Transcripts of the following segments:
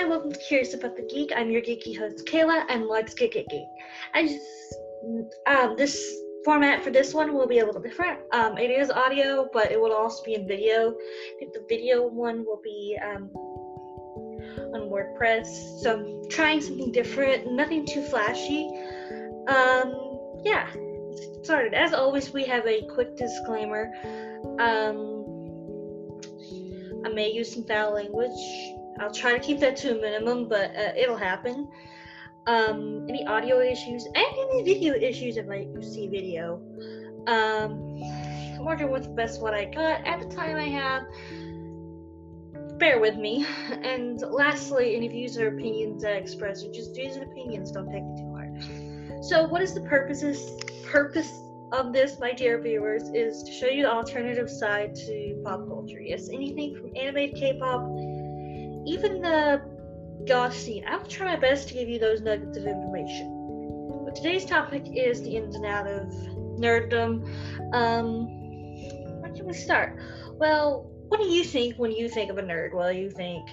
Hi, welcome to Curious About the Geek. I'm your geeky host, Kayla, and let's get geeky. I just, um, this format for this one will be a little different. Um, it is audio, but it will also be in video. I think the video one will be um, on WordPress. So I'm trying something different, nothing too flashy. Um, yeah, started. As always, we have a quick disclaimer. Um, I may use some foul language. I'll try to keep that to a minimum, but uh, it'll happen. Um, any audio issues and any video issues if I see video. Um, I'm working with the best what I got at the time I have. Bear with me. And lastly, any views or opinions I express are just views and opinions. Don't take it too hard. So, what is the purposes purpose of this, my dear viewers, is to show you the alternative side to pop culture. Yes, anything from anime K-pop even the goth scene. I will try my best to give you those nuggets of information. But today's topic is the ins and outs of nerddom. Um, where can we start? Well, what do you think when you think of a nerd? Well, you think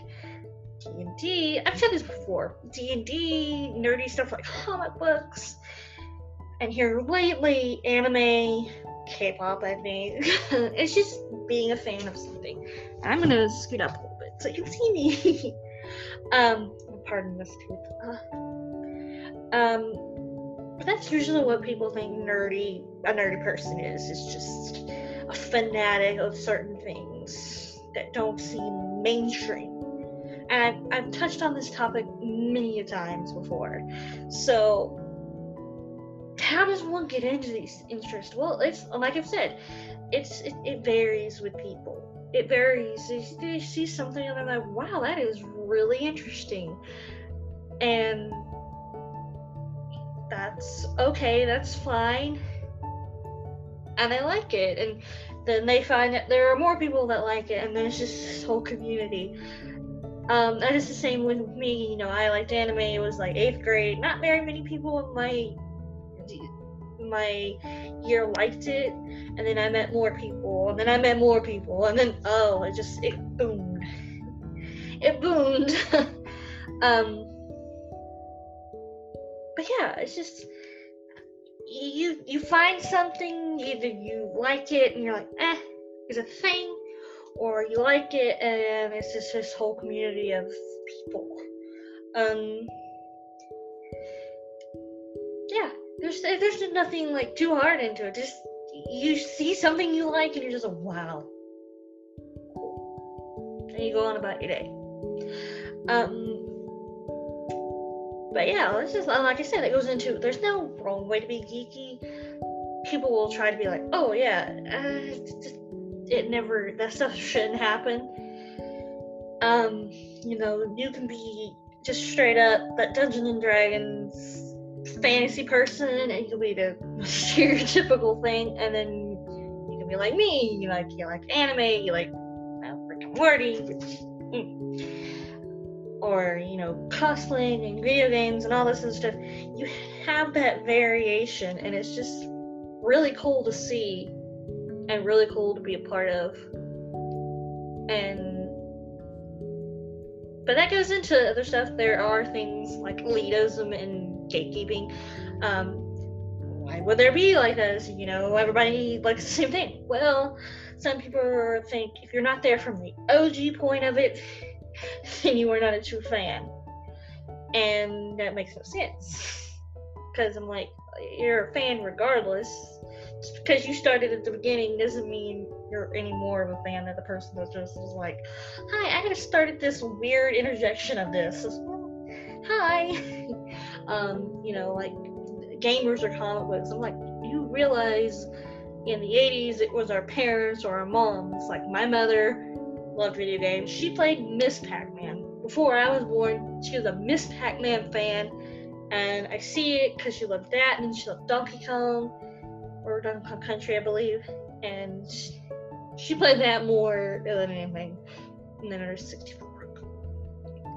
D&D. I've said this before. D&D, nerdy stuff like comic books. And here lately, anime, K-pop, I think. it's just being a fan of something. I'm gonna scoot up so you can see me. um, pardon this tooth. Uh, um, but that's usually what people think nerdy a nerdy person is. Is just a fanatic of certain things that don't seem mainstream. And I've, I've touched on this topic many times before. So, how does one get into these interests? Well, it's like I've said, it's it, it varies with people it varies. They, see something and they're like, wow, that is really interesting. And that's okay, that's fine. And they like it. And then they find that there are more people that like it, and there's just this whole community. Um, it's the same with me. You know, I liked anime. It was like eighth grade. Not very many people in my my year liked it, and then I met more people, and then I met more people, and then oh, it just it boomed, it boomed. um, but yeah, it's just you you find something, either you like it and you're like, eh, it's a thing, or you like it and it's just this whole community of people. Um, there's there's nothing like too hard into it. Just you see something you like and you're just like, wow. And you go on about your day. Um but yeah, it's just like I said, it goes into there's no wrong way to be geeky. People will try to be like, oh yeah, uh, it never that stuff shouldn't happen. Um, you know, you can be just straight up that Dungeons and Dragons fantasy person and you can be the stereotypical thing and then you can be like me you like you like anime you like Rick and Morty or you know cosplaying and video games and all this and stuff. You have that variation and it's just really cool to see and really cool to be a part of. And but that goes into other stuff. There are things like elitism and gatekeeping. Um, why would there be like this? You know, everybody likes the same thing. Well, some people think if you're not there from the OG point of it, then you are not a true fan. And that makes no sense. Because I'm like, you're a fan regardless. Just because you started at the beginning doesn't mean you're any more of a fan than the person that just was like, hi, I gotta start at this weird interjection of this. Hi. um, you know, like gamers or comic books. I'm like, you realize in the 80s it was our parents or our moms. Like my mother loved video games. She played Miss Pac-Man. Before I was born, she was a Miss Pac-Man fan. And I see it because she loved that, and then she loved Donkey Kong, or Donkey Kong Country, I believe. And she played that more than anything. And then her 64.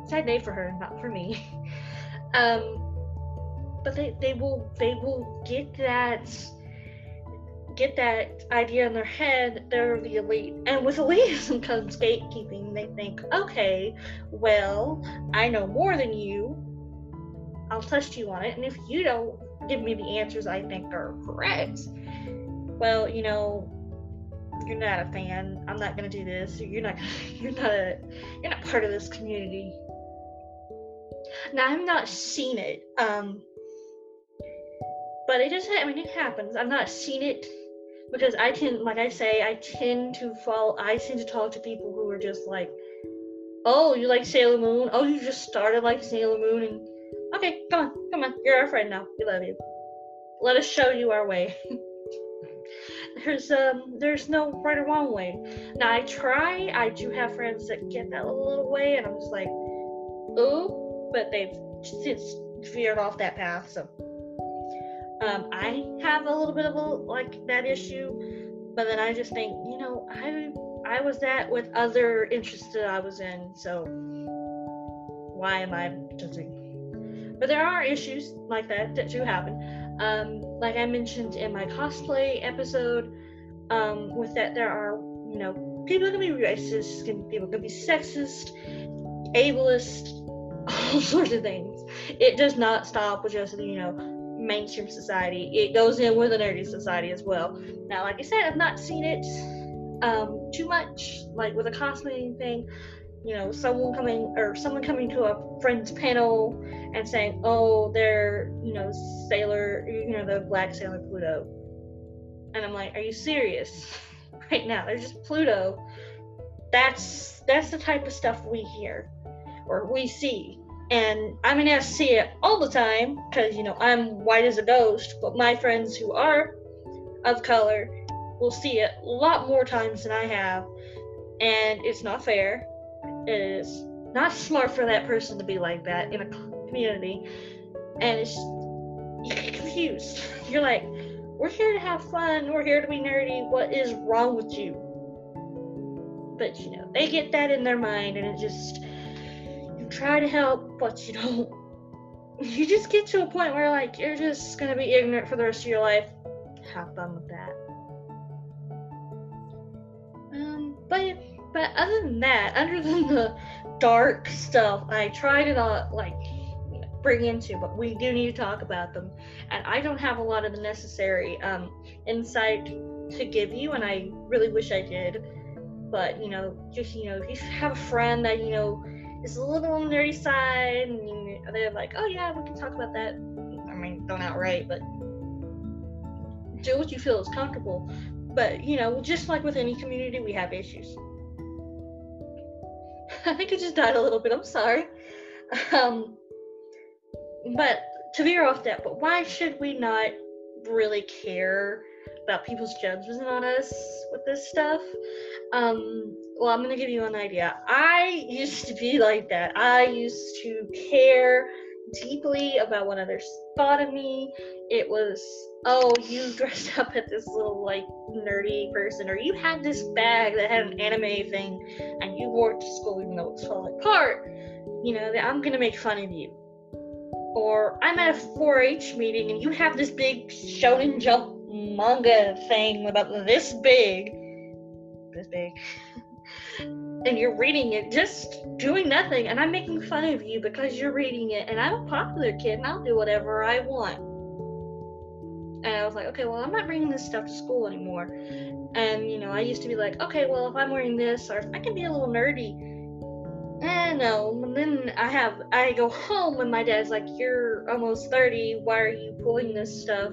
Sad day for her, not for me. um, but they, they will they will get that get that idea in their head they're the elite. And with elitism comes gatekeeping. They think, okay, well, I know more than you. I'll test you on it. And if you don't give me the answers I think are correct, well, you know, you're not a fan. I'm not gonna do this. You're not. You're not. A, you're not part of this community. Now I've not seen it. Um, but it just. I mean, it happens. I've not seen it because I tend, like I say, I tend to fall. I tend to talk to people who are just like, "Oh, you like Sailor Moon? Oh, you just started like Sailor Moon, and okay, come on, come on, you're our friend now. We love you. Let us show you our way." there's um there's no right or wrong way. Now I try. I do have friends that get that little way, and I'm just like, oh, but they've since veered off that path. So um, I have a little bit of a like that issue, but then I just think, you know, I I was that with other interests that I was in, so why am I judging? But there are issues like that that do happen. Um, like I mentioned in my cosplay episode, um, with that there are, you know, people can be racist, can, people can be sexist, ableist, all sorts of things. It does not stop with just, you know, mainstream society. It goes in with a nerdy society as well. Now, like I said, I've not seen it um, too much, like with a cosplaying thing you know, someone coming or someone coming to a friend's panel and saying, "Oh, they're you know Sailor, you know the Black Sailor Pluto," and I'm like, "Are you serious?" right now, they're just Pluto. That's that's the type of stuff we hear or we see, and I mean I see it all the time because you know I'm white as a ghost, but my friends who are of color will see it a lot more times than I have, and it's not fair It is not smart for that person to be like that in a community, and it's you get confused. You're like, we're here to have fun. We're here to be nerdy. What is wrong with you? But you know, they get that in their mind, and it just try to help, but you don't. You just get to a point where like you're just gonna be ignorant for the rest of your life. Have fun with that. Um, but but other than that, other than the dark stuff, I try to not like bring into, but we do need to talk about them. And I don't have a lot of the necessary um, insight to give you, and I really wish I did. But you know, just you know, if you have a friend that you know is a little on the nerdy side, and they're like, "Oh yeah, we can talk about that." I mean, don't outright, but do what you feel is comfortable. But you know, just like with any community, we have issues. I think it just died a little bit. I'm sorry. Um, but to veer off that, but why should we not really care about people's judgments on us with this stuff? Um, well, I'm gonna give you an idea. I used to be like that. I used to care deeply about what others thought of me. It was, oh, you dressed up as this little like nerdy person, or you had this bag that had an anime thing, and you wore it to school even though it was falling apart. You know that I'm gonna make fun of you. Or I'm at a 4-H meeting and you have this big Shonen Jump manga thing about this big, this big. and you're reading it just doing nothing and i'm making fun of you because you're reading it and i'm a popular kid and i'll do whatever i want. And i was like okay well i'm not bringing this stuff to school anymore. And you know i used to be like okay well if i'm wearing this or if i can be a little nerdy. Eh no. And then i have i go home and my dad's like you're almost 30 why are you pulling this stuff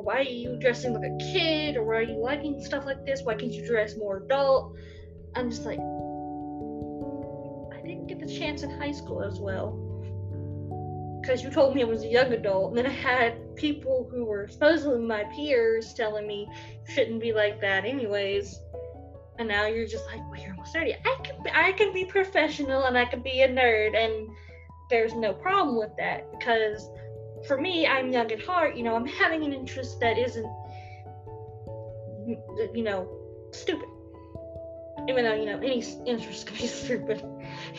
or why are you dressing like a kid or why are you liking stuff like this why can't you dress more adult i'm just like I didn't get the chance in high school as well. Because you told me I was a young adult, and then I had people who were supposedly my peers telling me shouldn't be like that, anyways. And now you're just like, well, you're almost 30. I can, I can be professional and I can be a nerd, and there's no problem with that. Because for me, I'm young at heart. You know, I'm having an interest that isn't, you know, stupid even though you know any interest can be stupid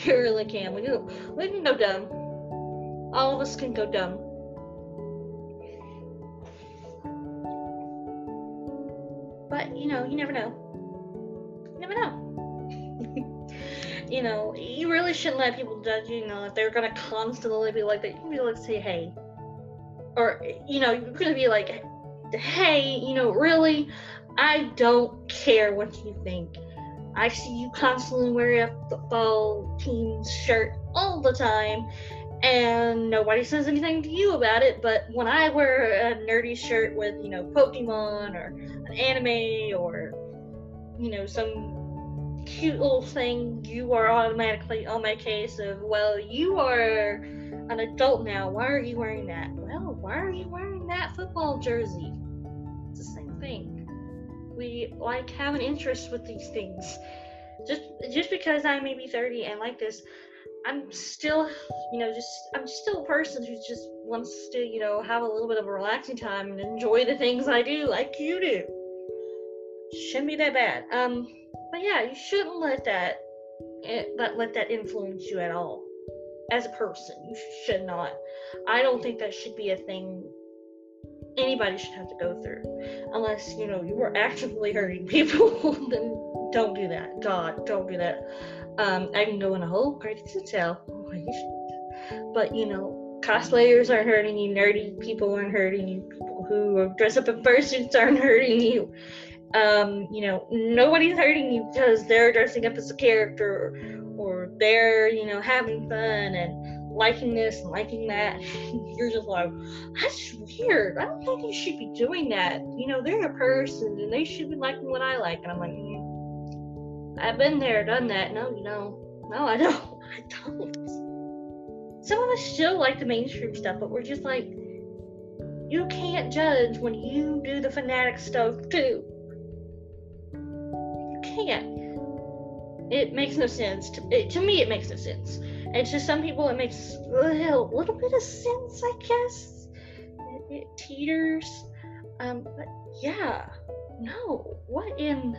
you really can we, do, we can go dumb all of us can go dumb But you know, you never know. You never know. you know, you really shouldn't let people judge you, you know, if they're gonna constantly be like that. You can be like, say, hey. Or, you know, you're gonna be like, hey, you know, really, I don't care what you think. I see you constantly wearing a football team shirt all the time, and nobody says anything to you about it. But when I wear a nerdy shirt with, you know, Pokemon or an anime or, you know, some cute little thing, you are automatically on my case of, well, you are an adult now. Why are you wearing that? Why are you wearing that football jersey? It's the same thing. We like have an interest with these things. Just just because I may be 30 and like this, I'm still, you know, just I'm still a person who just wants to, you know, have a little bit of a relaxing time and enjoy the things I do like you do. Shouldn't be that bad. Um, but yeah, you shouldn't let that let let that influence you at all. As a person, you should not. I don't think that should be a thing anybody should have to go through. Unless, you know, you were actively hurting people, then don't do that. God, don't do that. Um, I can go in a whole great detail. But, you know, cosplayers aren't hurting you, nerdy people aren't hurting you, people who dress up in fursuits aren't hurting you. Um, you know, nobody's hurting you because they're dressing up as a character they're, you know, having fun and liking this and liking that. You're just like, that's weird. I don't think you should be doing that. You know, they're a person and they should be liking what I like. And I'm like, mm, I've been there, done that. No, you know, no, I don't. I don't. Some of us still like the mainstream stuff, but we're just like, you can't judge when you do the fanatic stuff too. You can't. It makes no sense. To, it, to me, it makes no sense. And to some people, it makes a little, bit of sense, I guess. It, it teeters. Um, but yeah, no. What in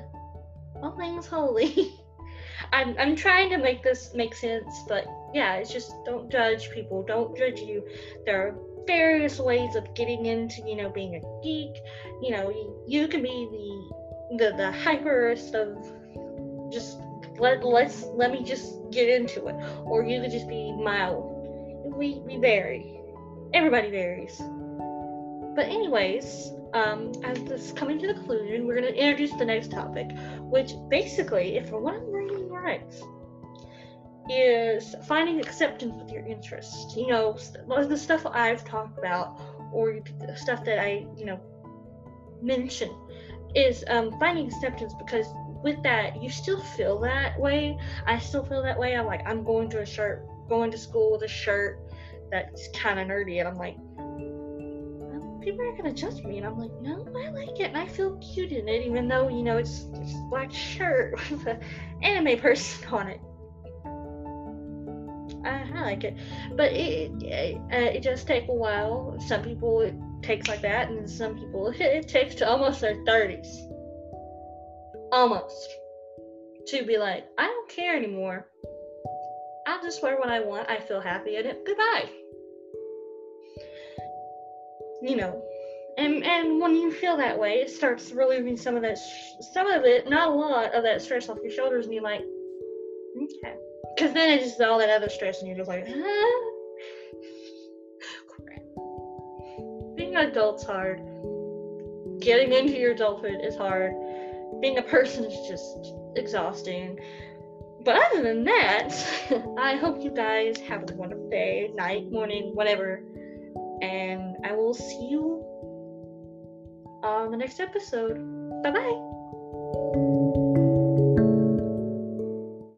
all things holy? I'm, I'm trying to make this make sense, but yeah, it's just don't judge people. Don't judge you. There are various ways of getting into, you know, being a geek. You know, you, you can be the the the hyperist of just let let's let me just get into it, or you could just be mild. We we vary. Everybody varies. But anyways, um, as this coming to the conclusion, we're gonna introduce the next topic, which basically, if what I'm reading right, is finding acceptance with your interests. You know, the stuff I've talked about, or the stuff that I, you know, mention, is um, finding acceptance because with that, you still feel that way. I still feel that way. I'm like, I'm going to a shirt, going to school with a shirt that's kind of nerdy, and I'm like, people are gonna judge me, and I'm like, no, I like it, and I feel cute in it, even though you know it's, it's a black shirt with an anime person on it. I, I like it, but it it, uh, it does take a while. Some people it takes like that, and some people it takes to almost their thirties almost to be like, I don't care anymore. I'll just wear what I want. I feel happy in it. Goodbye. You know, and and when you feel that way, it starts relieving some of that, sh- some of it, not a lot of that stress off your shoulders, and you're like, okay, because then it's just all that other stress, and you're just like, ah. Being adult's hard. Getting into your adulthood is hard being a person is just exhausting. But other than that, I hope you guys have a wonderful day, night, morning, whatever. And I will see you on the next episode. Bye bye.